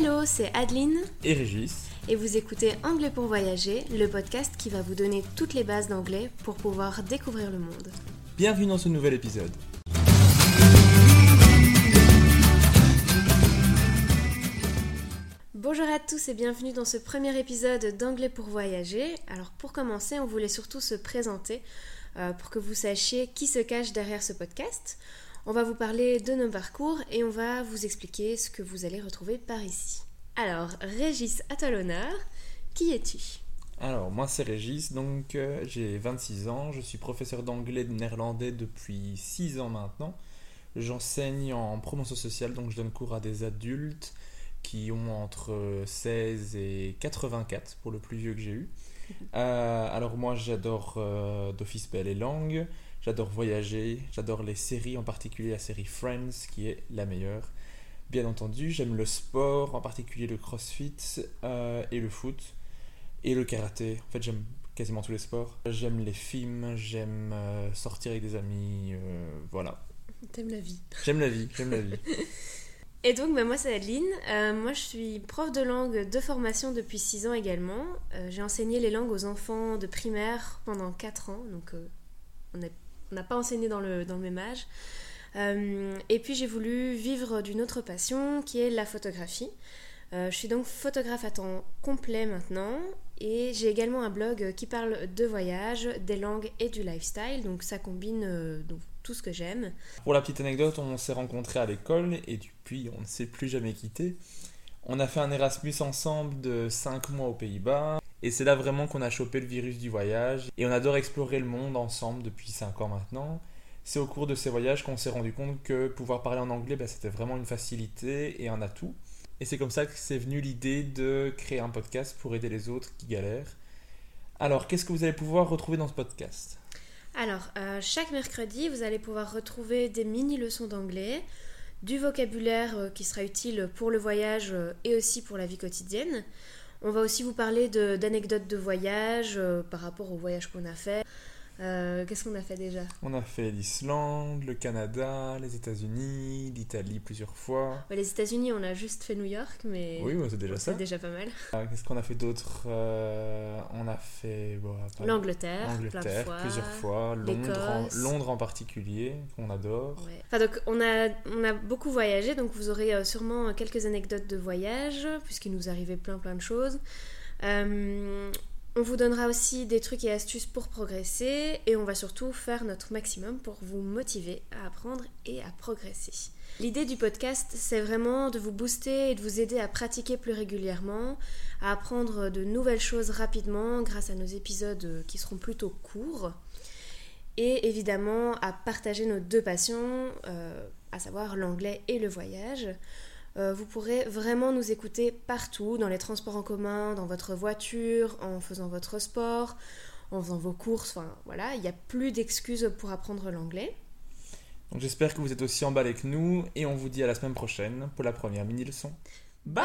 Hello, c'est Adeline et Régis. Et vous écoutez Anglais pour voyager, le podcast qui va vous donner toutes les bases d'anglais pour pouvoir découvrir le monde. Bienvenue dans ce nouvel épisode. Bonjour à tous et bienvenue dans ce premier épisode d'Anglais pour voyager. Alors pour commencer, on voulait surtout se présenter euh, pour que vous sachiez qui se cache derrière ce podcast. On va vous parler de nos parcours et on va vous expliquer ce que vous allez retrouver par ici. Alors, Régis, à. Qui es-tu? Alors, moi c'est Régis, donc euh, j'ai 26 ans, je suis professeur d'anglais de néerlandais depuis 6 ans maintenant. J'enseigne en promotion sociale, donc je donne cours à des adultes qui ont entre 16 et 84 pour le plus vieux que j'ai eu. Euh, alors moi j'adore euh, d'office belle et langue, J'adore voyager, j'adore les séries, en particulier la série Friends, qui est la meilleure. Bien entendu, j'aime le sport, en particulier le crossfit euh, et le foot et le karaté. En fait, j'aime quasiment tous les sports. J'aime les films, j'aime sortir avec des amis, voilà. T'aimes la vie. J'aime la vie, j'aime la vie. Et donc, bah, moi, c'est Adeline. moi, je suis prof de langue de formation depuis 6 ans également. J'ai enseigné les langues aux enfants de primaire pendant 4 ans. Donc, on est on n'a pas enseigné dans le, dans le même âge. Euh, et puis j'ai voulu vivre d'une autre passion qui est la photographie. Euh, je suis donc photographe à temps complet maintenant et j'ai également un blog qui parle de voyage, des langues et du lifestyle, donc ça combine euh, ce que j'aime. Pour la petite anecdote, on s'est rencontrés à l'école et depuis on ne s'est plus jamais quitté. On a fait un Erasmus ensemble de 5 mois aux Pays-Bas. Et c'est là vraiment qu'on a chopé le virus du voyage. Et on adore explorer le monde ensemble depuis 5 ans maintenant. C'est au cours de ces voyages qu'on s'est rendu compte que pouvoir parler en anglais, bah, c'était vraiment une facilité et un atout. Et c'est comme ça que c'est venu l'idée de créer un podcast pour aider les autres qui galèrent. Alors, qu'est-ce que vous allez pouvoir retrouver dans ce podcast? Alors, euh, chaque mercredi, vous allez pouvoir retrouver des mini-leçons d'anglais, du vocabulaire euh, qui sera utile pour le voyage euh, et aussi pour la vie quotidienne. On va aussi vous parler d'anecdotes de, voyage par rapport au voyage qu'on a fait. Qu'est-ce qu'on a fait déjà? On a fait l'Islande, le Canada, les États-Unis, l'Italie plusieurs fois. les États-Unis, on a juste fait New York, mais. Oui, c'est déjà ça. C'est déjà pas mal. Qu'est-ce qu'on a fait d'autre? Euh, fait. L'Angleterre, plusieurs fois. Londres en, Londres en particulier, qu'on adore. Enfin, donc, on a, on a beaucoup voyagé, donc vous aurez sûrement quelques anecdotes de voyage, puisqu'il nous arrivait plein plein de choses. Euh, on vous donnera aussi des trucs et astuces pour progresser et on va surtout faire notre maximum pour vous motiver à apprendre et à progresser. L'idée du podcast, c'est vraiment de vous booster et de vous aider à pratiquer plus régulièrement, à apprendre de nouvelles choses rapidement grâce à nos épisodes qui seront plutôt courts et évidemment à partager nos deux passions, euh, à savoir l'anglais et le voyage. Euh, vous pourrez vraiment nous écouter partout, dans les transports en commun, dans votre voiture, en faisant votre sport, en faisant vos courses, enfin voilà, il n'y a plus d'excuses pour apprendre l'anglais. Donc j'espère que vous êtes aussi emballés que nous et on vous dit à la semaine prochaine pour la première mini leçon. Bye